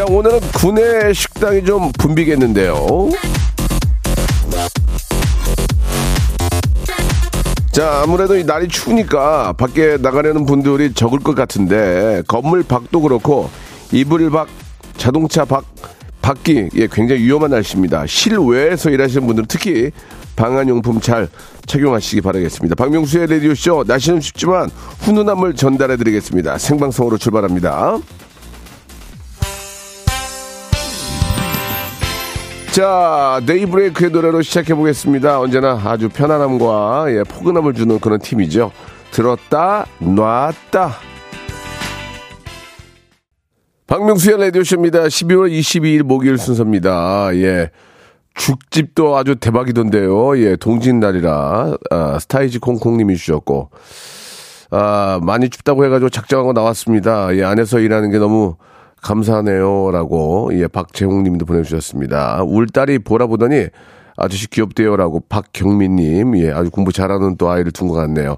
자, 오늘은 구내 식당이 좀 붐비겠는데요. 자, 아무래도 이 날이 추우니까 밖에 나가려는 분들이 적을 것 같은데, 건물 밖도 그렇고, 이불 밖, 자동차 밖, 밖이 예, 굉장히 위험한 날씨입니다. 실외에서 일하시는 분들은 특히 방한용품 잘 착용하시기 바라겠습니다. 박명수의 라디오쇼, 날씨는 춥지만 훈훈함을 전달해 드리겠습니다. 생방송으로 출발합니다. 자, 데이브레이크의 노래로 시작해 보겠습니다. 언제나 아주 편안함과 예, 포근함을 주는 그런 팀이죠. 들었다, 놨다. 박명수의 라디오쇼입니다. 12월 22일 목요일 순서입니다. 예. 죽집도 아주 대박이던데요. 예, 동짓날이라, 아, 스타이지 콩콩님이 주셨고, 아, 많이 춥다고 해가지고 작정하고 나왔습니다. 예, 안에서 일하는 게 너무 감사하네요. 라고, 예, 박재홍 님도 보내주셨습니다. 울 딸이 보라 보더니 아저씨 귀엽대요. 라고 박경민님, 예, 아주 공부 잘하는 또 아이를 둔 것 같네요.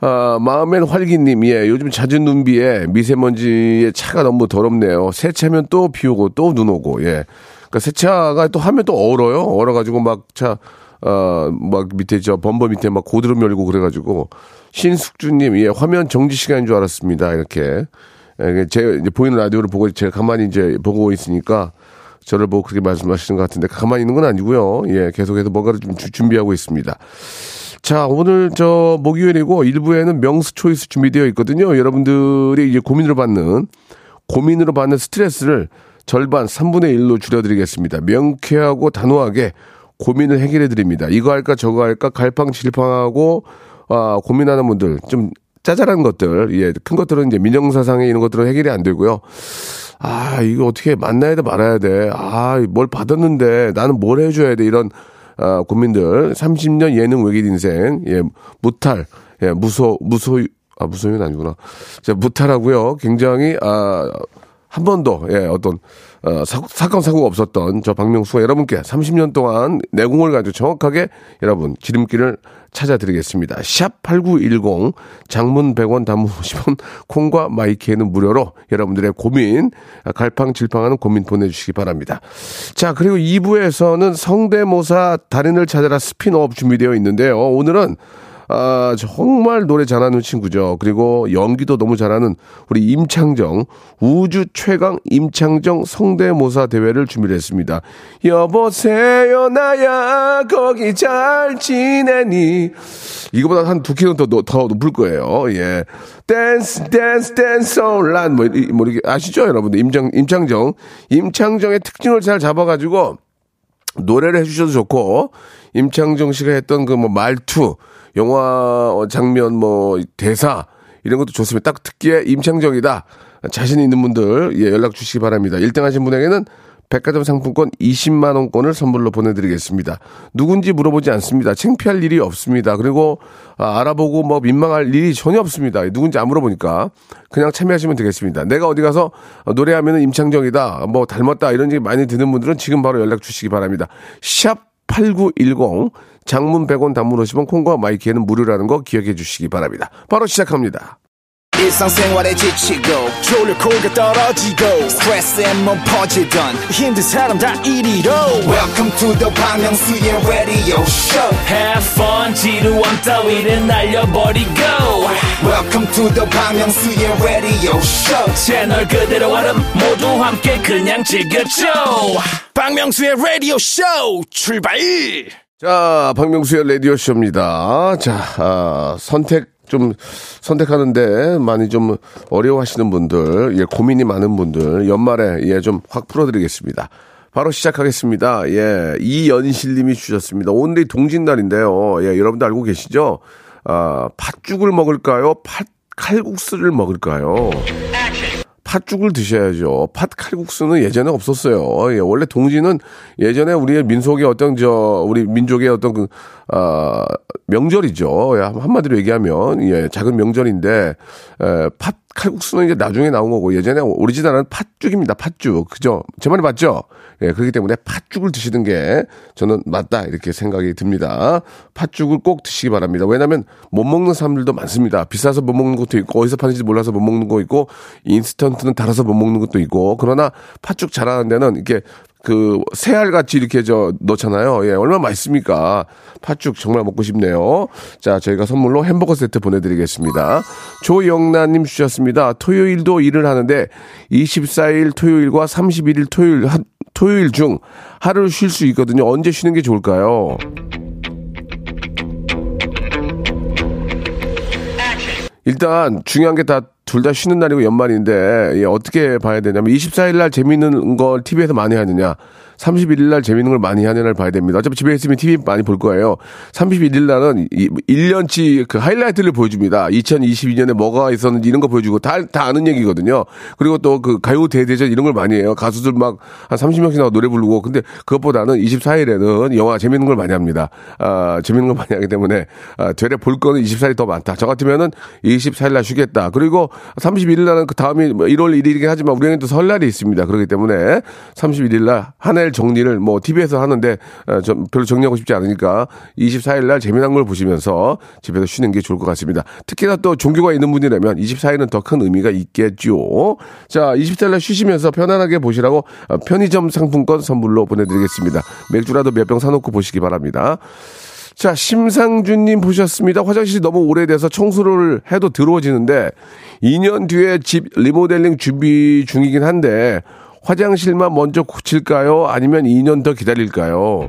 아, 마음엔 활기님, 예, 요즘 잦은 눈비에 미세먼지에 차가 너무 더럽네요. 세차면 또 비 오고 또 눈 오고, 예. 그니까 세차가 또 하면 또 얼어요. 얼어가지고 막 차, 어, 막 밑에 저 범버 밑에 막 고드름 열고 그래가지고 신숙주님, 예, 화면 정지 시간인 줄 알았습니다. 이렇게. 예, 제 이제 보이는 라디오를 보고 제가 가만히 이제 보고 있으니까 저를 보고 그렇게 말씀하시는 것 같은데 가만히 있는 건 아니고요. 예, 계속해서 뭔가를 좀 주- 준비하고 있습니다. 자, 오늘 저 목요일이고 일부에는 명수 초이스 준비되어 있거든요. 여러분들이 이제 고민으로 받는 고민으로 받는 스트레스를 절반 3분의 1로 줄여드리겠습니다. 명쾌하고 단호하게 고민을 해결해 드립니다. 이거 할까 저거 할까 갈팡질팡하고 아, 고민하는 분들 좀 짜잘한 것들, 예, 큰 것들은 이제 민영사상에 이런 것들은 해결이 안 되고요. 아, 이거 어떻게 만나야 돼 말아야 돼. 아, 뭘 받았는데 나는 뭘 해줘야 돼 이런 아, 고민들. 30년 예능 외길 인생, 예, 무탈, 예, 무소, 무소, 아, 무소유는 아니구나. 자, 무탈하고요. 굉장히, 아, 한 번도, 예, 어떤, 어, 사, 사건, 사고가 없었던 저 박명수가 여러분께 30년 동안 내공을 가지고 정확하게 여러분 지름길을 찾아드리겠습니다. 샵 8910 장문 100원 단문 50원 콩과 마이케이는 무료로 여러분들의 고민 갈팡질팡하는 고민 보내주시기 바랍니다. 자 그리고 2부에서는 성대모사 달인을 찾아라 스핀오프 준비되어 있는데요. 오늘은 아, 정말 노래 잘하는 친구죠. 그리고 연기도 너무 잘하는 우리 임창정, 우주 최강 임창정 성대모사 대회를 준비를 했습니다. 여보세요, 나야, 거기 잘 지내니. 이거보다 한두 키로 더, 노- 더 높을 거예요. 예. 댄스, 댄스, 댄스, 올란. 뭐, 이- 뭐, 이렇게 아시죠, 여러분들? 임장, 임창정. 임창정의 특징을 잘 잡아가지고, 노래를 해주셔도 좋고 임창정 씨가 했던 그 뭐 말투, 영화 장면, 뭐 대사 이런 것도 좋습니다. 딱 듣기에 임창정이다. 자신 있는 분들 예, 연락 주시기 바랍니다. 1등 하신 분에게는 백화점 상품권 20만 원권을 선물로 보내드리겠습니다. 누군지 물어보지 않습니다. 창피할 일이 없습니다. 그리고 아, 알아보고 뭐 민망할 일이 전혀 없습니다. 누군지 안 물어보니까 그냥 참여하시면 되겠습니다. 내가 어디 가서 노래하면 임창정이다, 뭐 닮았다 이런 얘기 많이 듣는 분들은 지금 바로 연락 주시기 바랍니다. 샵 8910 장문 100원 단문 50원 콩과 마이키에는 무료라는 거 기억해 주시기 바랍니다. 바로 시작합니다. 일상생활에 지치고, 졸려 코가 떨어지고, 스트레스에 몸 퍼지던, 힘든 사람 다 이리로. welcome to the Bang Myung-soo's radio show Have fun 지루함 따위를 날려버리고 welcome to the Bang Myung-soo's radio show 채널 그대로 얼음 모두 함께 그냥 즐겨줘 박명수의 라디오 쇼 출발 자, 박명수의 라디오쇼입니다. 자, 아, 선택 좀 선택하는데 많이 좀 어려워하시는 분들, 예, 고민이 많은 분들, 연말에 예, 좀 확 풀어드리겠습니다. 바로 시작하겠습니다. 예, 이연실님이 주셨습니다. 오늘이 동짓날인데요. 예, 여러분도 알고 계시죠? 아, 팥죽을 먹을까요? 팥 칼국수를 먹을까요? 팥죽을 드셔야죠. 팥 칼국수는 예전에 없었어요. 예, 원래 동지는 예전에 우리의 민속의 어떤 저 우리 민족의 어떤 그 아, 명절이죠. 예, 한마디로 얘기하면 예, 작은 명절인데 에, 팥 칼국수는 이제 나중에 나온 거고 예전에 오리지널은 팥죽입니다. 팥죽. 그죠? 제 말이 맞죠? 예, 그렇기 때문에 팥죽을 드시는 게 저는 맞다 이렇게 생각이 듭니다. 팥죽을 꼭 드시기 바랍니다. 왜냐하면 못 먹는 사람들도 많습니다. 비싸서 못 먹는 것도 있고 어디서 파는지 몰라서 못 먹는 거 있고 인스턴트는 달아서 못 먹는 것도 있고 그러나 팥죽 잘하는 데는 이렇게 그 새알 같이 이렇게 저 넣잖아요. 예, 얼마나 맛있습니까? 팥죽 정말 먹고 싶네요. 자, 저희가 선물로 햄버거 세트 보내드리겠습니다. 조영란님 주셨습니다. 토요일도 일을 하는데 24일 토요일과 31일 토요일 하, 토요일 중 하루를 쉴 수 있거든요. 언제 쉬는 게 좋을까요? 일단 중요한 게 다 둘 다 쉬는 날이고 연말인데 예, 어떻게 봐야 되냐면 24일 날 재밌는 걸 TV에서 많이 하느냐 31일 날 재밌는 걸 많이 하느냐를 봐야 됩니다. 어차피 집에 있으면 TV 많이 볼 거예요. 31일 날은 1년치 그 하이라이트를 보여줍니다. 2022년에 뭐가 있었는지 이런 거 보여주고 다, 다 아는 얘기거든요. 그리고 또 그 가요 대대전 이런 걸 많이 해요. 가수들 막 한 30명씩 나와 노래 부르고 근데 그것보다는 24일에는 영화 재밌는 걸 많이 합니다. 아, 재밌는 걸 많이 하기 때문에 아, 되레 볼 거는 24일이 더 많다. 저 같으면은 24일 날 쉬겠다. 그리고 31일 날은 그 다음이 1월 뭐 1일이긴 하지만 우리는 또 설날이 있습니다. 그렇기 때문에 31일 날 한해 정리를 뭐 TV에서 하는데 어, 좀 별로 정리하고 싶지 않으니까 24일 날 재미난 걸 보시면서 집에서 쉬는 게 좋을 것 같습니다. 특히나 또 종교가 있는 분이라면 24일은 더 큰 의미가 있겠죠. 자, 24일 날 쉬시면서 편안하게 보시라고 어, 편의점 상품권 선물로 보내드리겠습니다. 맥주라도 몇 병 사놓고 보시기 바랍니다. 자, 심상준님 보셨습니다. 화장실이 너무 오래돼서 청소를 해도 더러워지는데 2년 뒤에 집 리모델링 준비 중이긴 한데 화장실만 먼저 고칠까요? 아니면 2년 더 기다릴까요?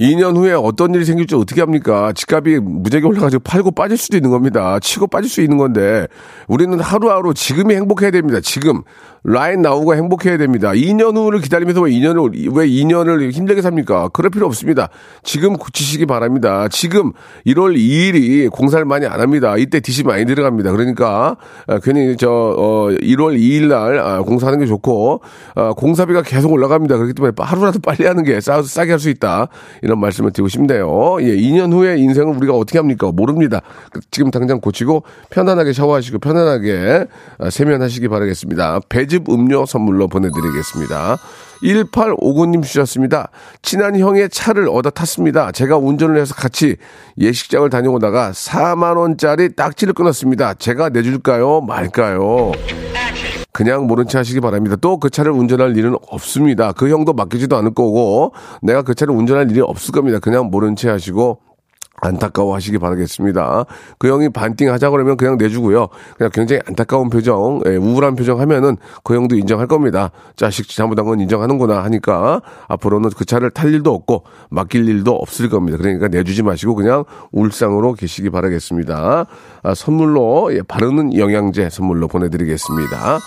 2년 후에 어떤 일이 생길지 어떻게 합니까? 집값이 무지하게 올라가지고 팔고 빠질 수도 있는 겁니다. 치고 빠질 수 있는 건데 우리는 하루하루 지금이 행복해야 됩니다. 지금 라인 나오고 행복해야 됩니다. 2년 후를 기다리면서 왜 2년을 왜 2년을 힘들게 삽니까? 그럴 필요 없습니다. 지금 고치시기 바랍니다. 지금 1월 2일이 공사를 많이 안 합니다. 이때 디시 많이 들어갑니다. 그러니까 아, 괜히 저 어, 1월 2일 날 아, 공사하는 게 좋고 아, 공사비가 계속 올라갑니다. 그렇기 때문에 하루라도 빨리 하는 게 싸, 싸게 할 수 있다. 이런 말씀을 드리고 싶네요. 예, 2년 후에 인생을 우리가 어떻게 합니까? 모릅니다. 지금 당장 고치고 편안하게 샤워하시고 편안하게 아, 세면하시기 바라겠습니다. 배즙 음료 선물로 보내드리겠습니다. 1859님 주셨습니다. 친한 형의 차를 얻어 탔습니다. 제가 운전을 해서 같이 예식장을 다녀오다가 4만원짜리 딱지를 끊었습니다. 제가 내줄까요? 말까요? 그냥 모른 체 하시기 바랍니다. 또 그 차를 운전할 일은 없습니다. 그 형도 맡기지도 않을 거고 내가 그 차를 운전할 일이 없을 겁니다. 그냥 모른 체 하시고 안타까워 하시기 바라겠습니다. 그 형이 반띵 하자 그러면 그냥 내주고요. 그냥 굉장히 안타까운 표정, 예, 우울한 표정 하면은 그 형도 인정할 겁니다. 자식 잘못한 건 인정하는구나 하니까 앞으로는 그 차를 탈 일도 없고 맡길 일도 없을 겁니다. 그러니까 내주지 마시고 그냥 울상으로 계시기 바라겠습니다. 아, 선물로, 예, 바르는 영양제 선물로 보내드리겠습니다.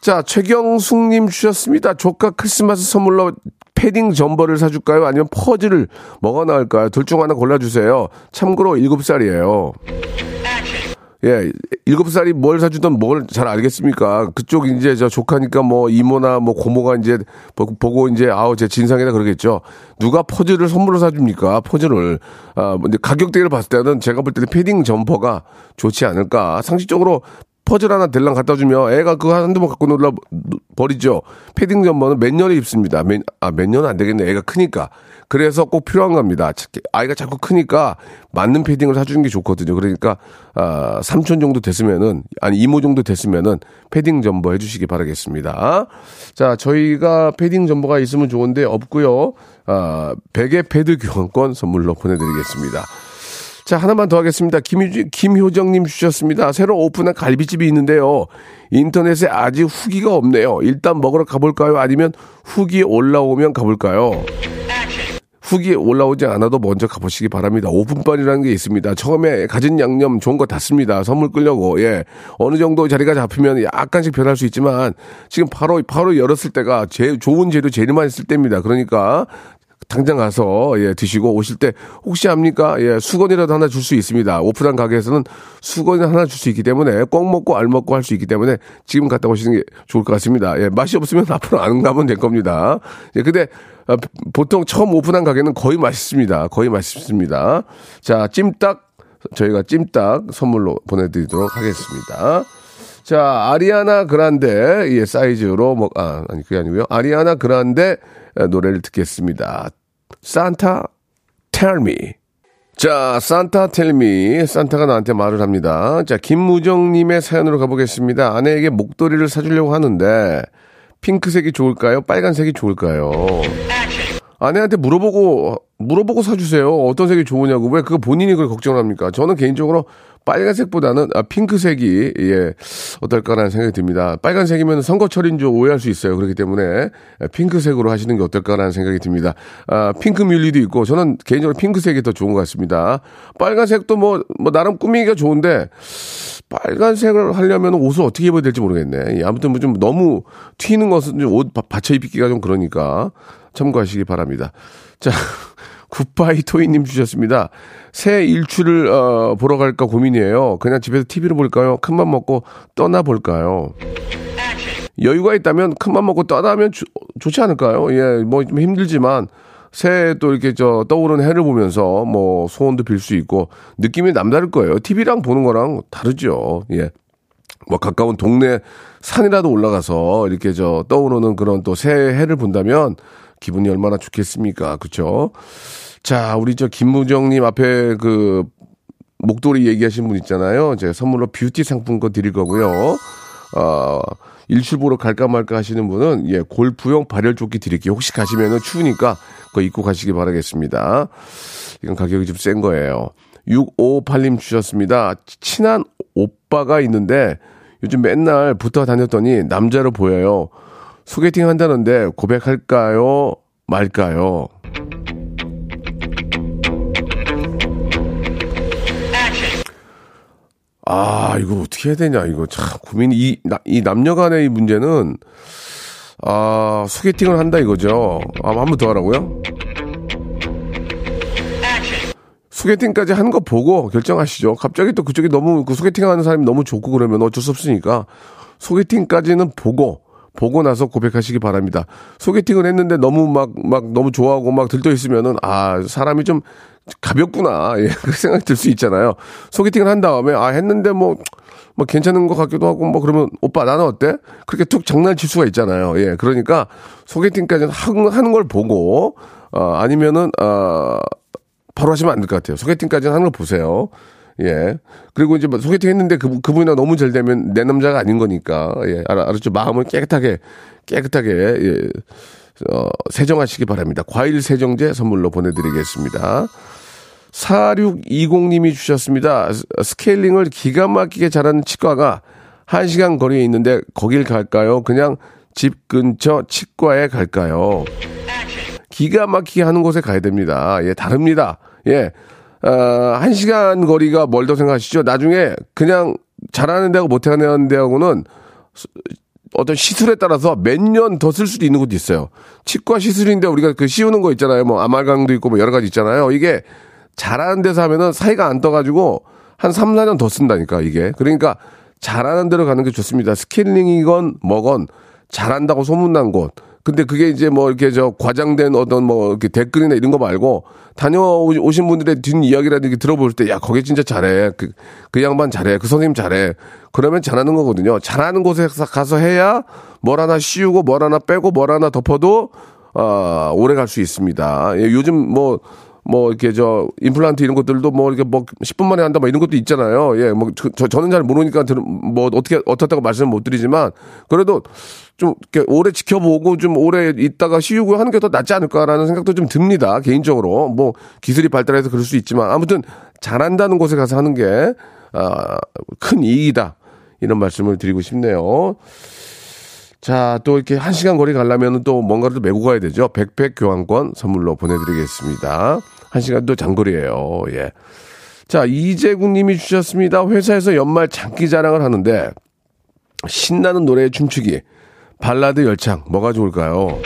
자, 최경숙님 주셨습니다. 조카 크리스마스 선물로 패딩 점퍼를 사줄까요? 아니면 퍼즐을 뭐가 나을까요? 둘 중 하나 골라주세요. 참고로 7살이에요. 예, 일곱 살이 뭘 사주든 뭘 잘 알겠습니까? 그쪽 이제 저 조카니까 뭐 이모나 뭐 고모가 이제 보고 이제 아우 쟤 진상이다 그러겠죠. 누가 퍼즐을 선물로 사줍니까? 퍼즐을. 아, 근데 가격대를 봤을 때는 제가 볼 때는 패딩 점퍼가 좋지 않을까. 상식적으로 퍼즐 하나 달랑 갖다 주면 애가 그거 한두 번 갖고 놀다 버리죠. 패딩 점퍼는 몇 년 입습니다. 몇, 아, 몇 년은 안 되겠네. 애가 크니까. 그래서 꼭 필요한 겁니다. 아이가 자꾸 크니까 맞는 패딩을 사주는 게 좋거든요. 그러니까, 아, 삼촌 정도 됐으면은, 아니, 이모 정도 됐으면은 패딩 점퍼 해주시기 바라겠습니다. 자, 저희가 패딩 점퍼가 있으면 좋은데 없고요 아, 베개 패드 교환권 선물로 보내드리겠습니다. 자, 하나만 더 하겠습니다. 김효, 김효정님 주셨습니다. 새로 오픈한 갈비집이 있는데요. 인터넷에 아직 후기가 없네요. 일단 먹으러 가볼까요? 아니면 후기 올라오면 가볼까요? 후기 올라오지 않아도 먼저 가보시기 바랍니다. 오픈반이라는 게 있습니다. 처음에 가진 양념 좋은 거 닫습니다. 선물 끌려고. 예. 어느 정도 자리가 잡히면 약간씩 변할 수 있지만 지금 바로, 바로 열었을 때가 제일 좋은 재료 재료만 있을 때입니다. 그러니까 당장 가서 예 드시고 오실 때 혹시 압니까? 예 수건이라도 하나 줄 수 있습니다. 오프란 가게에서는 수건 하나 줄 수 있기 때문에 꼭 먹고 알 먹고 할 수 있기 때문에 지금 갔다 오시는 게 좋을 것 같습니다. 예 맛이 없으면 앞으로 안 가면 될 겁니다. 예 근데 아, 보통 처음 오픈한 가게는 거의 맛있습니다. 거의 맛있습니다. 자 찜닭 저희가 찜닭 선물로 보내드리도록 하겠습니다. 자, 아리아나 그란데, 예, 사이즈로, 뭐, 아, 아니, 그게 아니고요. 아리아나 그란데 노래를 듣겠습니다. 산타, me. 자, 산타 텔미. 산타가 나한테 말을 합니다. 자, 김무정님의 사연으로 가보겠습니다. 아내에게 목도리를 사주려고 하는데, 핑크색이 좋을까요? 빨간색이 좋을까요? 아내한테 물어보고 물어보고 사주세요. 어떤 색이 좋으냐고 왜 그거 본인이 그걸 걱정을 합니까? 저는 개인적으로 빨간색보다는 아, 핑크색이 예 어떨까라는 생각이 듭니다. 빨간색이면 선거철인 줄 오해할 수 있어요. 그렇기 때문에 핑크색으로 하시는 게 어떨까라는 생각이 듭니다. 아, 핑크 뮬리도 있고 저는 개인적으로 핑크색이 더 좋은 것 같습니다. 빨간색도 뭐, 뭐 나름 꾸미기가 좋은데 빨간색을 하려면 옷을 어떻게 입어야 될지 모르겠네. 예, 아무튼 뭐 좀 너무 튀는 것은 좀옷 받쳐 입기가 좀 그러니까 참고하시기 바랍니다. 자, 굿바이 토이님 주셨습니다. 새 일출을 어, 보러 갈까 고민이에요. 그냥 집에서 TV를 볼까요? 큰맘 먹고 떠나 볼까요? 여유가 있다면 큰맘 먹고 떠나면 주, 좋지 않을까요? 예, 뭐 좀 힘들지만 새해 또 이렇게 저 떠오르는 해를 보면서 뭐 소원도 빌 수 있고 느낌이 남다를 거예요. TV랑 보는 거랑 다르죠. 예. 뭐 가까운 동네 산이라도 올라가서 이렇게 저 떠오르는 그런 또 새해를 본다면 기분이 얼마나 좋겠습니까? 그쵸? 자, 우리 저 김무정님 앞에 그 목도리 얘기하신 분 있잖아요. 제가 선물로 뷰티 상품권 드릴 거고요. 어, 일출 보러 갈까 말까 하시는 분은 예, 골프용 발열조끼 드릴게요. 혹시 가시면은 추우니까 그거 입고 가시기 바라겠습니다. 이건 가격이 좀 센 거예요. 658님 주셨습니다. 친한 오빠가 있는데 요즘 맨날 붙어 다녔더니 남자로 보여요. 소개팅 한다는데 고백할까요? 말까요? 아, 이거 어떻게 해야 되냐, 이거 참 고민이, 이, 이 남녀 간의 문제는, 아, 소개팅을 한다 이거죠. 아, 한번 더 하라고요? 소개팅까지 한 거 보고 결정하시죠. 갑자기 또 그쪽이 너무, 그 소개팅 하는 사람이 너무 좋고 그러면 어쩔 수 없으니까, 소개팅까지는 보고, 보고 나서 고백하시기 바랍니다. 소개팅을 했는데 너무 막, 막 너무 좋아하고 막 들떠 있으면은, 아, 사람이 좀 가볍구나. 예, 그 생각이 들 수 있잖아요. 소개팅을 한 다음에, 아, 했는데 뭐, 뭐 괜찮은 것 같기도 하고 뭐 그러면 오빠 나는 어때? 그렇게 툭 장난칠 수가 있잖아요. 예, 그러니까 소개팅까지는 하는 걸 보고, 어, 아니면은, 어, 바로 하시면 안 될 것 같아요. 소개팅까지는 하는 걸 보세요. 예. 그리고 이제 뭐 소개팅 했는데 그, 그분이랑 너무 잘 되면 내 남자가 아닌 거니까. 예. 알아, 알았죠? 마음을 깨끗하게, 깨끗하게, 예. 어, 세정하시기 바랍니다. 과일 세정제 선물로 보내드리겠습니다. 4620님이 주셨습니다. 스케일링을 기가 막히게 잘하는 치과가 1시간 거리에 있는데 거길 갈까요? 그냥 집 근처 치과에 갈까요? 기가 막히게 하는 곳에 가야 됩니다. 예, 다릅니다. 예. 어, 한 시간 거리가 멀다고 생각하시죠? 나중에 그냥 잘하는 데하고 못하는 데하고는 어떤 시술에 따라서 몇 년 더 쓸 수도 있는 것도 있어요. 치과 시술인데 우리가 그 씌우는 거 있잖아요. 뭐 아말강도 있고 뭐 여러 가지 있잖아요. 이게 잘하는 데서 하면은 사이가 안 떠가지고 한 3, 4년 더 쓴다니까 이게. 그러니까 잘하는 데로 가는 게 좋습니다. 스케일링이건 뭐건 잘한다고 소문난 곳. 근데 그게 이제 뭐 이렇게 저 과장된 어떤 뭐 이렇게 댓글이나 이런 거 말고 다녀오신 분들의 뒷 이야기라든지 들어볼 때 야 거기 진짜 잘해. 그, 그 양반 잘해. 그 선생님 잘해. 그러면 잘하는 거거든요. 잘하는 곳에 가서 해야 뭘 하나 씌우고 뭘 하나 빼고 뭘 하나 덮어도 어, 오래 갈 수 있습니다. 예, 요즘 뭐 뭐 이렇게 저 임플란트 이런 것들도 뭐 이렇게 뭐 10분 만에 한다 뭐 이런 것도 있잖아요. 예, 뭐 저, 저는 잘 모르니까 뭐 어떻게 어떻다고 말씀을 못 드리지만 그래도 좀 이렇게 오래 지켜보고 좀 오래 있다가 씌우고 하는 게 더 낫지 않을까라는 생각도 좀 듭니다. 개인적으로 뭐 기술이 발달해서 그럴 수 있지만 아무튼 잘한다는 곳에 가서 하는 게 아, 큰 이익이다 이런 말씀을 드리고 싶네요. 자, 또 이렇게 한 시간 거리 가려면 또 뭔가를 또 메고 가야 되죠. 백팩 교환권 선물로 보내드리겠습니다. 한 시간도 장거리예요. 예. 자, 이재국 님이 주셨습니다. 회사에서 연말 장기 자랑을 하는데 신나는 노래에 춤추기. 발라드 열창 뭐가 좋을까요?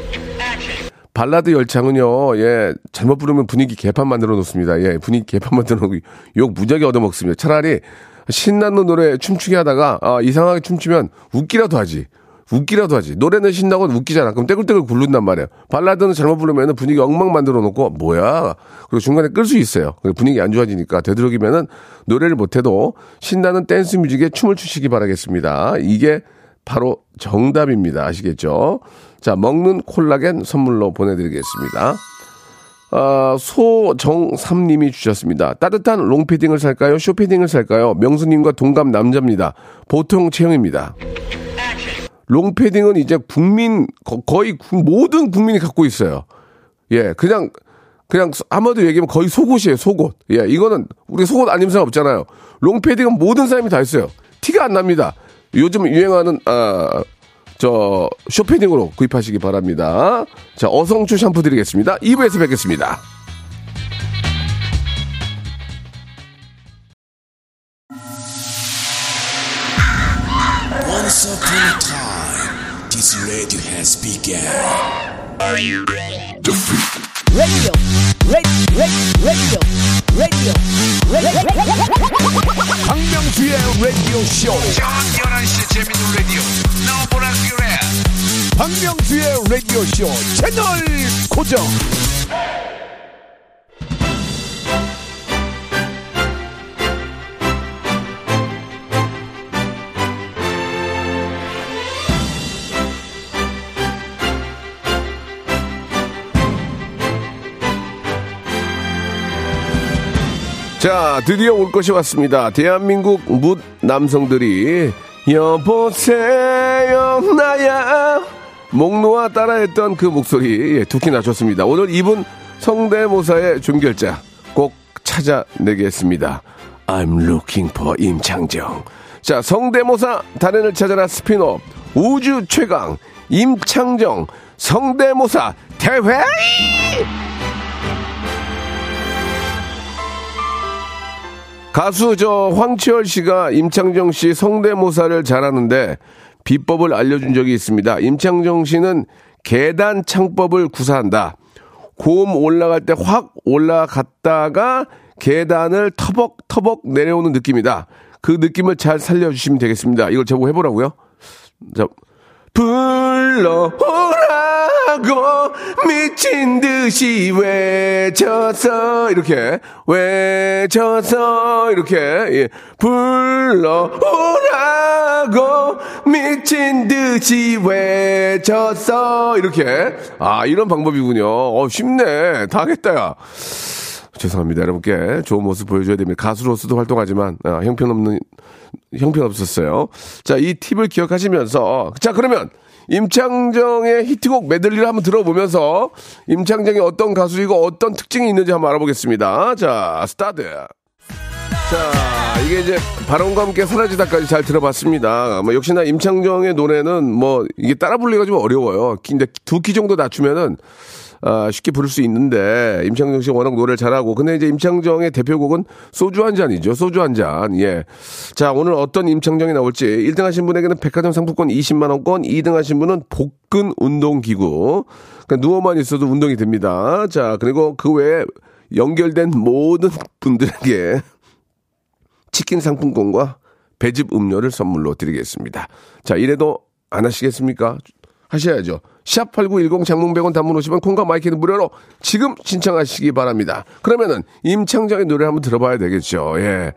발라드 열창은요, 예, 잘못 부르면 분위기 개판 만들어 놓습니다. 예, 분위기 개판 만들어 놓고 욕 무지하게 얻어먹습니다. 차라리 신나는 노래 춤추게 하다가, 아, 이상하게 춤추면 웃기라도 하지. 웃기라도 하지. 노래는 신나고 웃기잖아. 그럼 떼굴떼굴 굴른단 말이에요. 발라드는 잘못 부르면 분위기 엉망 만들어 놓고, 뭐야. 그리고 중간에 끌 수 있어요. 분위기 안 좋아지니까 되도록이면은 노래를 못해도 신나는 댄스 뮤직에 춤을 추시기 바라겠습니다. 이게 바로 정답입니다. 아시겠죠? 자, 먹는 콜라겐 선물로 보내드리겠습니다. 아, 소정삼님이 주셨습니다. 따뜻한 롱패딩을 살까요? 쇼패딩을 살까요? 명수님과 동갑 남자입니다. 보통 체형입니다. 롱패딩은 이제 국민 거- 거의 구- 모든 국민이 갖고 있어요. 예, 그냥 그냥 한마디로 얘기하면 거의 속옷이에요, 속옷. 예, 이거는 우리 속옷 안 입는 사람 없잖아요. 롱패딩은 모든 사람이 다 있어요. 티가 안 납니다. 요즘 유행하는 아, 저 쇼패딩으로 구입하시기 바랍니다. 자, 어성초 샴푸 드리겠습니다. 2부에서 뵙겠습니다. Has begun. radio, radio, radio, radio, radio. 박명수의 라디오 쇼. 저녁 11시 재밌는 라디오 너보라 그래 박명수의 라디오 쇼 채널 고정. 자, 드디어 올 것이 왔습니다. 대한민국 묻 남성들이 여보세요 나야 목 놓아 따라했던 그 목소리 예, 두키 나셨습니다. 오늘 이분 성대모사의 종결자 꼭 찾아내겠습니다. I'm looking for 임창정. 자, 성대모사 달인을 찾아라 스피너 우주 최강 임창정 성대모사 대회! 가수 저 황치열 씨가 임창정 씨 성대모사를 잘하는데 비법을 알려준 적이 있습니다. 임창정 씨는 계단 창법을 구사한다. 고음 올라갈 때 확 올라갔다가 계단을 터벅터벅 내려오는 느낌이다. 그 느낌을 잘 살려주시면 되겠습니다. 이걸 제보 해보라고요. 자, 불러오라 고 미친 듯이 외쳐서 이렇게 외쳐서 이렇게 예. 불러오라고 미친 듯이 외쳐서 이렇게 아 이런 방법이군요. 어 쉽네 다 하겠다 야. 죄송합니다. 여러분께 좋은 모습 보여줘야 됩니다. 가수로서도 활동하지만 아, 형편없는 형편없었어요. 자, 이 팁을 기억하시면서 자 그러면 임창정의 히트곡 메들리를 한번 들어보면서 임창정이 어떤 가수이고 어떤 특징이 있는지 한번 알아보겠습니다. 자, 스타트. 자, 이게 이제 바람과 함께 사라지다까지 잘 들어봤습니다. 뭐 역시나 임창정의 노래는 뭐 이게 따라 부르기가 좀 어려워요. 근데 두 키 정도 낮추면은 아, 쉽게 부를 수 있는데 임창정 씨 워낙 노래를 잘하고 근데 이제 임창정의 대표곡은 소주 한 잔이죠. 소주 한 잔. 예. 자, 오늘 어떤 임창정이 나올지 1등 하신 분에게는 백화점 상품권 20만 원권, 2등 하신 분은 복근 운동 기구. 그러니까 누워만 있어도 운동이 됩니다. 자, 그리고 그 외에 연결된 모든 분들에게 치킨 상품권과 배즙 음료를 선물로 드리겠습니다. 자, 이래도 안 하시겠습니까? 하셔야죠. 샵8910 장문 100원 단문 50원 콩과 마이크는 무료로 지금 신청하시기 바랍니다. 그러면은 임창정의 노래 한번 들어봐야 되겠죠. 예.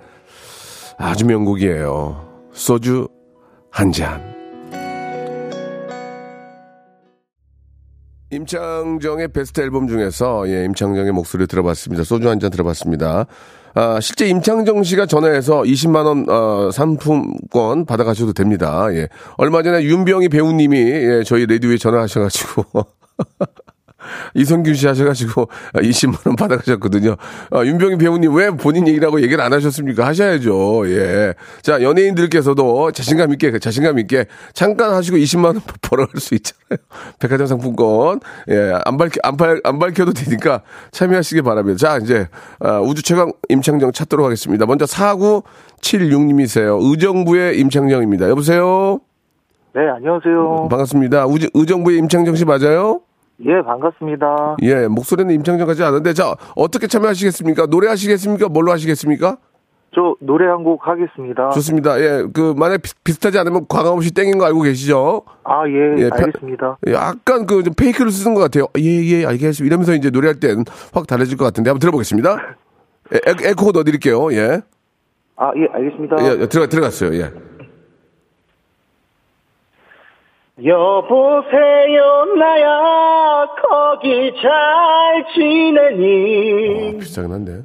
아주 명곡이에요. 소주 한 잔. 임창정의 베스트 앨범 중에서 예, 임창정의 목소리 들어봤습니다. 소주 한 잔 들어봤습니다. 아, 실제 임창정 씨가 전화해서 20만 원 어, 상품권 받아가셔도 됩니다. 예. 얼마 전에 윤병희 배우님이 예, 저희 라디오에 전화하셔가지고 이성균 씨 하셔가지고 20만 원 받아가셨거든요. 아, 윤병희 배우님 왜 본인 얘기라고 얘기를 안 하셨습니까? 하셔야죠. 예. 자 연예인들께서도 자신감 있게 자신감 있게 잠깐 하시고 20만 원 벌어갈 수 있잖아요. 백화점 상품권 예 안 밝혀 안, 밝, 안 밝혀도 되니까 참여하시기 바랍니다. 자 이제 아, 우주 최강 임창정 찾도록 하겠습니다. 먼저 4976님이세요. 의정부의 임창정입니다. 여보세요. 네, 안녕하세요. 반갑습니다. 우주, 의정부의 임창정 씨 맞아요? 예, 반갑습니다. 예, 목소리는 임창정 같지 않은데, 자, 어떻게 참여하시겠습니까? 노래하시겠습니까? 뭘로 하시겠습니까? 저 노래 한 곡 하겠습니다. 좋습니다. 예, 그, 만약 비, 비슷하지 않으면 과감 없이 땡긴 거 알고 계시죠? 아, 예, 예, 편- 알겠습니다. 예, 약간 그, 좀 페이크를 쓰는 것 같아요. 예, 예, 알겠습니다. 이러면서 이제 노래할 땐 확 달라질 것 같은데, 한번 들어보겠습니다. 에, 에, 에코 넣어드릴게요, 예. 아, 예, 알겠습니다. 예, 들어가, 들어갔어요, 예. 여보세요, 나야, 거기 잘 지내니? 비슷하긴 한데.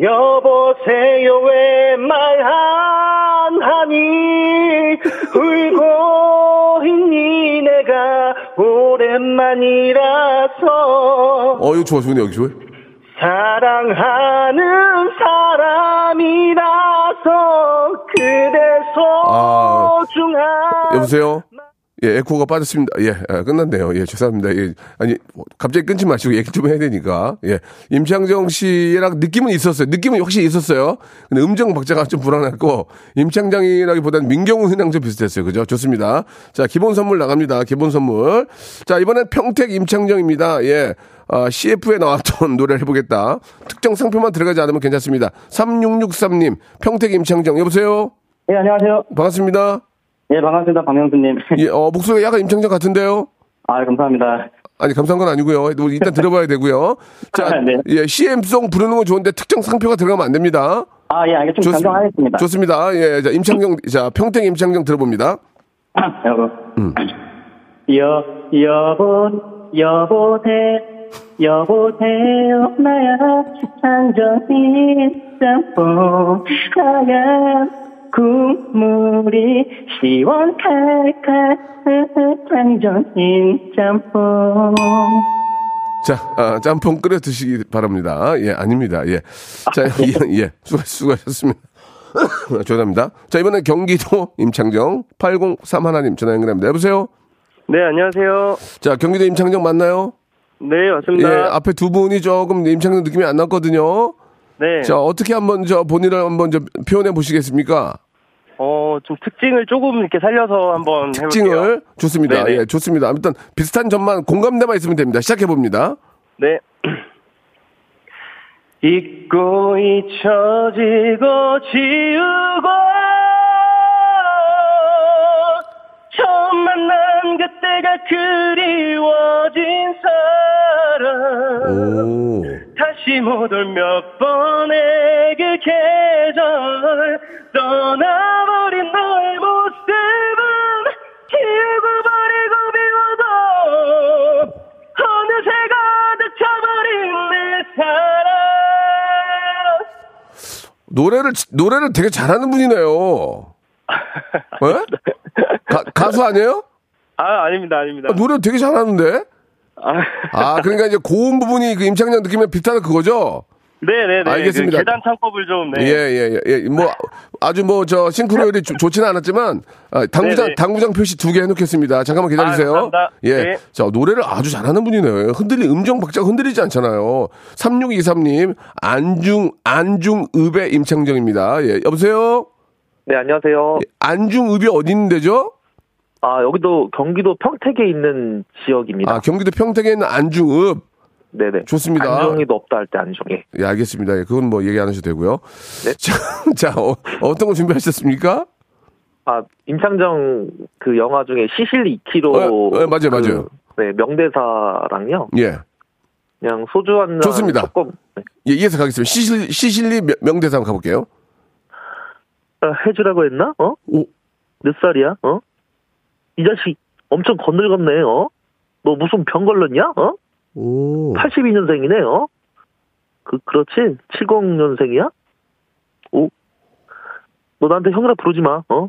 여보세요, 왜 말 안 하니? 울고 있니, 내가 오랜만이라서. 어, 이거 좋아, 좋네, 여기 좋아. 사랑하는 사람이라서 그대 아, 소중한 여보세요? 예, 에코가 빠졌습니다. 예, 아, 끝났네요. 예, 죄송합니다. 예, 아니, 갑자기 끊지 마시고 얘기 좀 해야 되니까. 예, 임창정 씨랑 느낌은 있었어요. 느낌은 확실히 있었어요. 근데 음정 박자가 좀 불안했고, 임창정이라기보다는 민경훈이랑 좀 비슷했어요. 그죠? 좋습니다. 자, 기본 선물 나갑니다. 기본 선물. 자, 이번엔 평택 임창정입니다. 예. 아, CF에 나왔던 노래를 해보겠다. 특정 상표만 들어가지 않으면 괜찮습니다. 3663님, 평택 임창정, 여보세요? 네, 안녕하세요. 반갑습니다. 예, 반갑습니다. 박명수님. 예, 어, 목소리가 약간 임창정 같은데요? 아, 감사합니다. 아니, 감사한 건 아니고요. 뭐 일단 들어봐야 되고요. 자, 네. 예, CM송 부르는 건 좋은데 특정 상표가 들어가면 안 됩니다. 아, 예, 알겠습니다. 좋습- 변경하겠습니다. 좋습니다. 예, 자, 임창정, 자, 평택 임창정 들어봅니다. 여보. 음. 여, 여보, 여보세, 여보세요, 나야, 한정인 짬뽕, 하얀 국물이 시원 칼칼, 한정인 짬뽕. 자, 아, 짬뽕 끓여 드시기 바랍니다. 예, 아닙니다. 예. 자, 예, 예. 수고, 수고하셨습니다. 죄송합니다. 자, 이번엔 경기도 임창정 803 1님 전화 연결합니다. 여보세요? 네, 안녕하세요. 자, 경기도 임창정 맞나요? 네, 예, 맞습니다. 앞에 두 분이 조금 임창정 느낌이 안 났거든요. 네. 자, 어떻게 한번 저 본인을 한번 좀 표현해 보시겠습니까? 어, 좀 특징을 조금 이렇게 살려서 한번 해볼게요. 특징을 좋습니다. 네네. 예, 좋습니다. 아무튼 비슷한 점만 공감대만 있으면 됩니다. 시작해 봅니다. 네. 잊고 잊혀지고 지우고 처음 만난 그때가 그리워진 사람 오. 다시 못 올 몇 번의 그 계절 떠나버린 너의 모습은 지우고 버리고 비워도 어느새 가득 차버린 내 사랑 노래를 노래를 되게 잘하는 분이네요. 예? 가, 가수 아니에요? 아 아닙니다 아닙니다 아, 노래 되게 잘하는데. 아, 아, 그러니까 이제 고음 부분이 그 임창정 느낌이랑 비슷하다 그거죠? 네네네 알겠습니다. 그 계단 창법을 좀 네. 예, 예, 예, 예. 뭐, 아주 뭐, 저, 싱크로율이 좋- 좋지는 않았지만, 아, 당구장, 네네. 당구장 표시 두 개 해놓겠습니다. 잠깐만 기다리세요. 아, 감사합니다. 예. 네. 자, 노래를 아주 잘하는 분이네요. 흔들리, 음정 박자가 흔들리지 않잖아요. 3623님, 안중, 안중읍의 임창정입니다. 예. 여보세요? 네 안녕하세요 안중읍이 어디 있는 데죠? 아 여기도 경기도 평택에 있는 지역입니다 아, 경기도 평택에 있는 안중읍. 네네 좋습니다. 안정이도 없다 할 때 안정이 예, 알겠습니다. 예, 그건 뭐 얘기 안 하셔도 되고요. 네. 자, 자 어, 어떤 거 준비하셨습니까? 아 임창정 그 영화 중에 시실리 2kg 어, 어, 맞아요, 맞아요. 네 명대사랑요 예. 그냥 소주 한잔 좋습니다. 조금 네. 예, 이해서 가겠습니다. 시실, 시실리 명- 명대사 한번 가볼게요. 아, 해주라고 했나? 어? 오, 몇 살이야? 어? 이 자식 엄청 건들겁네. 어? 너 무슨 병 걸렸냐? 어? 오. 82년생이네. 어? 그 그렇지? 70년생이야? 오. 너 나한테 형이라 부르지 마. 어?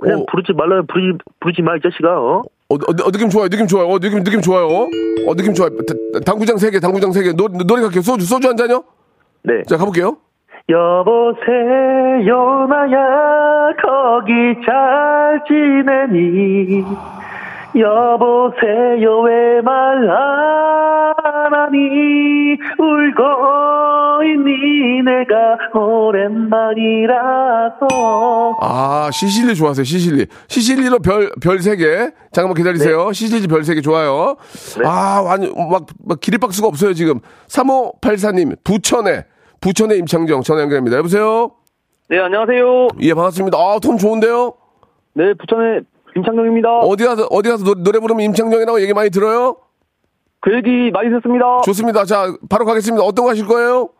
그냥 오. 부르지 말라면 부르지 부르지 마 이 자식아. 어? 어, 어, 어, 느낌 좋아요, 느낌 좋아요, 어, 느낌, 느낌 좋아요. 어, 느낌 좋아요. 다- 당구장 세 개, 당구장 세 개. 노, 노래 갈게요. 소주, 소주 한 잔요? 네. 자, 가볼게요. 여보세요 나야 거기 잘 지내니 여보세요 왜말 나란히 울고 있니 내가 오랜만이라서 아, 시실리 좋아하세요, 시실리. 시실리로 별, 별 세 개. 잠깐만 기다리세요. 시실리 별 세 개 좋아요. 아, 완전, 막, 막, 기립박수가 없어요, 지금. 3584님, 부천에, 부천에 임창정 전화 연결합니다. 여보세요? 네 안녕하세요 예, 반갑습니다. 아, 톤 좋은데요? 네 부천의 김창룡입니다 어디 가서, 어디 가서 노, 노래 부르면 임창정이라고 얘기 많이 들어요? 그 얘기 많이 듣습니다 좋습니다. 자, 바로 가겠습니다. 어떤 거 하실 거예요?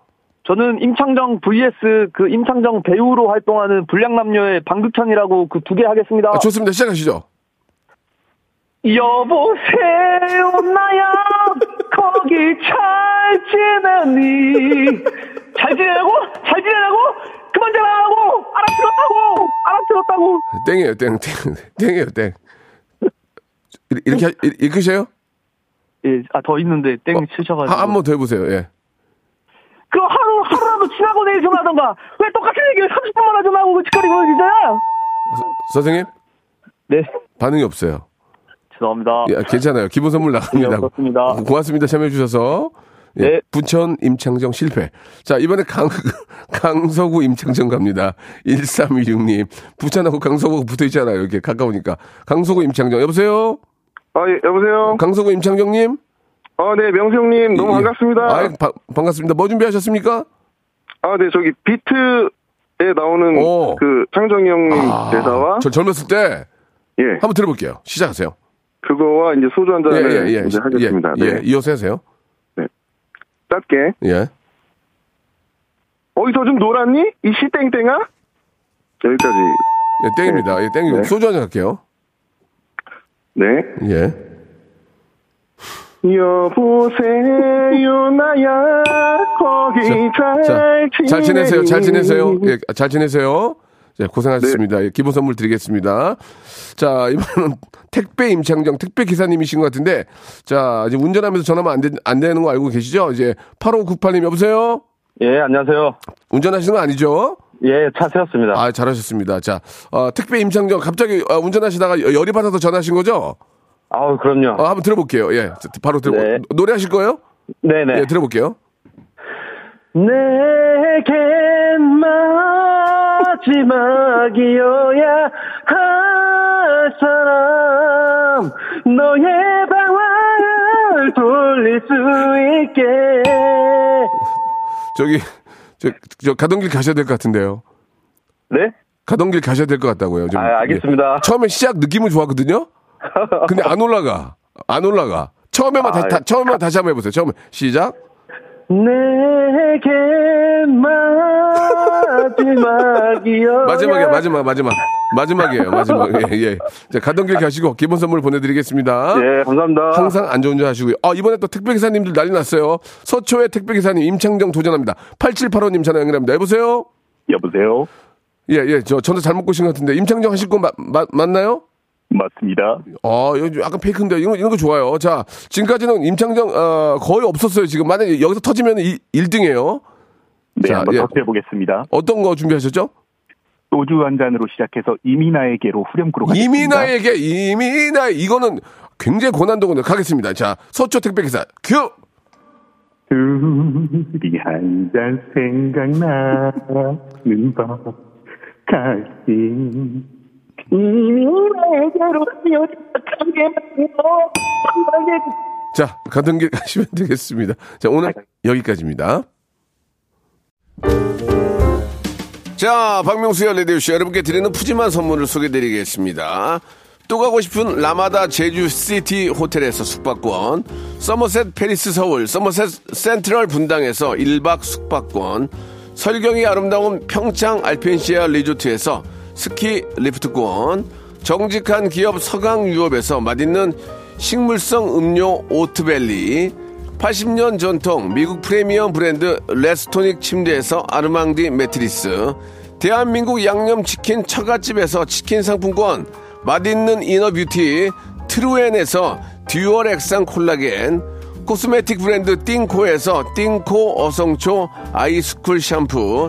저는 임창정 vs 그 임창정 배우로 활동하는 불량남녀의 방극현이라고 그 두 개 하겠습니다 아, 좋습니다. 시작하시죠. 여보세요 나야 거기 잘 지내니 잘 지내고 잘 지내라고 그만 전화하고 알아들었다고 알아들었다고 땡이에요, 땡, 땡. 땡이에요, 땡. 이- 이렇게, 하- 이- 이끄세요? 예 아 더 있는데 땡 치셔가지고 한 번 더 해보세요, 예. 그 하루 하루라도 지나고 내일 전화하던가 왜 똑같은 얘기를 30분마다 전화하고 그 짓거리고 진짜야 선생님? 네 반응이 없어요. 죄송합니다 예, 괜찮아요. 기본 선물 나갑니다. 네, 그렇습니다. 고맙습니다. 참여해주셔서. 예, 네. 부천 임창정 실패. 자, 이번에 강, 강서구 임창정 갑니다. 1316님. 부천하고 강서구가 붙어 있잖아요. 이렇게 가까우니까. 강서구 임창정. 여보세요? 아, 예, 여보세요? 강서구 임창정님? 아, 네, 명수 형님, 너무 예. 반갑습니다. 아이, 바- 반갑습니다. 뭐 준비하셨습니까? 아, 네, 저기, 비트에 나오는 오. 그 창정이 형님 아, 대사와, 저 젊었을 때 예, 한번 들어볼게요. 시작하세요. 그거와 이제 소주 한 잔을 예, 예, 예. 이제 하겠습니다. 예, 네. 예. 이어서 하세요. 짧게. 예. 어디서 좀 놀았니? 이 시 땡땡아? 여기까지. 예, 땡입니다. 예, 땡이고. 네. 소주 한잔 할게요. 네. 예. 여보세요, 나야, 거기 잘, 자, 잘 지내세요. 잘 지내세요. 예, 잘 지내세요. 네, 고생하셨습니다. 예, 기본 선물 드리겠습니다. 자, 이번은 택배 임창정 택배 기사님이신 것 같은데, 자, 이제 운전하면서 전화하면 안, 되, 안 되는 거 알고 계시죠? 이제 8598님 여보세요? 예 안녕하세요 운전하시는 거 아니죠? 예 차 세웠습니다 아, 잘하셨습니다. 자, 어, 택배 임창정 갑자기 어, 운전하시다가 여- 열이 받아서 전화하신 거죠? 아우 그럼요 어, 한번 들어볼게요. 예, 자, 바로 들어. 네. 노래 하실 거예요? 네네 예, 들어볼게요. 내겐 마지막이어야 할 사람 너의 방황을 돌릴 수 있게 저기, 저, 저 가던 길 가셔야 될 것 같은데요. 네? 가던 길 가셔야 될 것 같다고요. 좀. 아 알겠습니다 예. 처음에 시작 느낌은 좋았거든요. 근데 안 올라가. 안 올라가. 처음에만 다시, 아, 다, 처음에만 다시 한번 해보세요. 처음에 시작. 내겐 마지막이어야 마지막이야, 마지막, 마지막. 마지막이에요, 마지막. 예, 예. 자, 가던 길 가시고 기본 선물 보내드리겠습니다. 예 감사합니다 항상 안전운전 하시고요. 아, 이번에 또 택배기사님들 난리 났어요. 서초의 택배기사님 임창정 도전합니다. 8785님 전화 연결합니다. 여보세요? 여보세요 예, 예. 저, 전화 잘못 꼬신 것 같은데. 임창정 하실 거 마, 마- 맞나요? 맞습니다 아, 이거 약간 페이크인데 이런, 거- 이런 거 좋아요. 자, 지금까지는 임창정 어, 거의 없었어요. 지금 만약에 여기서 터지면 1, 1등이에요. 네, 자, 한번 예. 더 해보겠습니다. 어떤 거 준비하셨죠? 소주 한 잔으로 시작해서 이민아에게로 후렴구로 가겠습니다. 이민아에게 이민아 이거는 굉장히 고난도거든요. 가겠습니다. 자, 서초 택배기사 큐. 둘이 한 잔 생각나는 밤 가슴 이민아에게로 연락하게 만들어 자, 가던 길 가시면 되겠습니다. 자, 오늘 여기까지입니다. 자, 박명수의 라디오쇼 여러분께 드리는 푸짐한 선물을 소개드리겠습니다. 또 가고 싶은 라마다 제주시티 호텔에서 숙박권, 서머셋 팰리스 서울, 서머셋 센트럴 분당에서 1박 숙박권, 설경이 아름다운 평창 알펜시아 리조트에서 스키 리프트권, 정직한 기업 서강유업에서 맛있는 식물성 음료 오트벨리, 80년 전통 미국 프리미엄 브랜드 레스토닉 침대에서 아르망디 매트리스, 대한민국 양념치킨 처갓집에서 치킨 상품권, 맛있는 이너뷰티 트루엔에서 듀얼 액상 콜라겐, 코스메틱 브랜드 띵코에서 띵코 어성초 아이스쿨 샴푸,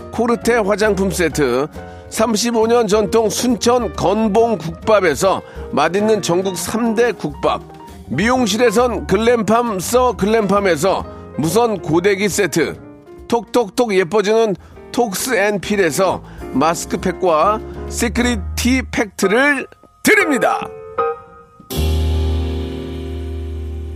코르테 화장품 세트, 35년 전통 순천 건봉 국밥에서 맛있는 전국 3대 국밥, 미용실에선 글램팜 써 글램팜에서 무선 고데기 세트, 톡톡톡 예뻐지는 톡스 앤 필에서 마스크팩과 시크릿 티 팩트를 드립니다.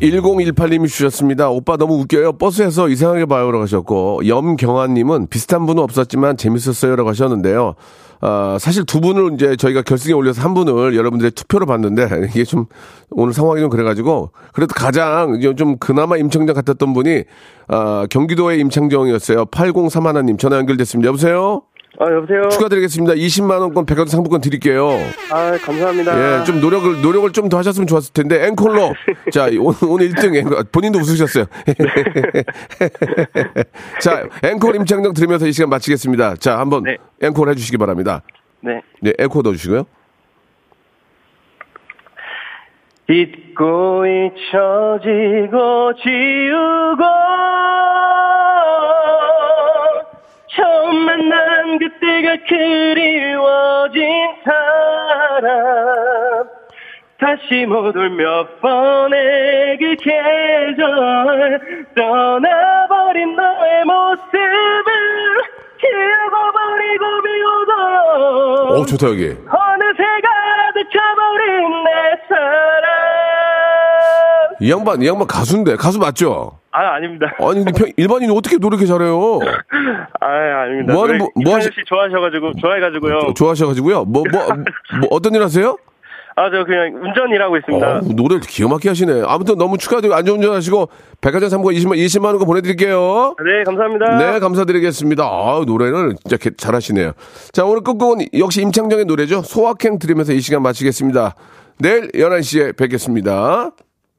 1018님이 주셨습니다. 오빠 너무 웃겨요. 버스에서 이상하게 봐요라고 하셨고 염경아님은 비슷한 분은 없었지만 재밌었어요라고 하셨는데요. 아, 사실 두 분을 이제 저희가 결승에 올려서 한 분을 여러분들의 투표로 봤는데 이게 좀 오늘 상황이 좀 그래가지고 그래도 가장 좀 그나마 임청정 같았던 분이 아, 경기도의 임창정이었어요. 803하나님 전화 연결됐습니다. 여보세요? 아, 여보세요? 축하드리겠습니다. 20만원권 백화점 상품권 드릴게요. 아, 감사합니다. 예, 좀 노력을, 노력을 좀 더 하셨으면 좋았을 텐데, 앵콜로. 자, 오늘, 오늘 1등 앵콜, 본인도 웃으셨어요. 자, 앵콜 임창정 들으면서 이 시간 마치겠습니다. 자, 한번 네. 앵콜 해주시기 바랍니다. 네. 네, 에코 넣어주시고요. 잊고 잊혀지고 지우고 만난 그때가 그리워진 사람 다시 못 올 몇 번의 그 계절 떠나버린 너의 모습을 지워버리고 비워도 오, 좋다, 여기. 어느새 가득 차버린 내 사랑 이 양반, 이 양반 가수인데, 가수 맞죠? 아 아닙니다 아니, 근데 평- 일반인이 어떻게 이렇게 잘해요? 아 아닙니다 뭐 하는 뭐- 뭐 하시- 씨 좋아하셔가지고 좋아해가지고요 좋아하셔가지고요. 뭐, 뭐, 뭐 어떤 일 하세요? 아 저 그냥 운전 일하고 있습니다 어, 노래를 기가 막히게 하시네. 아무튼 너무 축하드리고 안전운전 하시고 백화점 상품권 20만, 20만 원 거 보내드릴게요. 네 감사합니다 네, 감사드리겠습니다. 아, 노래는 진짜 개- 잘하시네요. 자, 오늘 끝곡은 역시 임창정의 노래죠. 소확행 들으면서 이 시간 마치겠습니다. 내일 11시에 뵙겠습니다.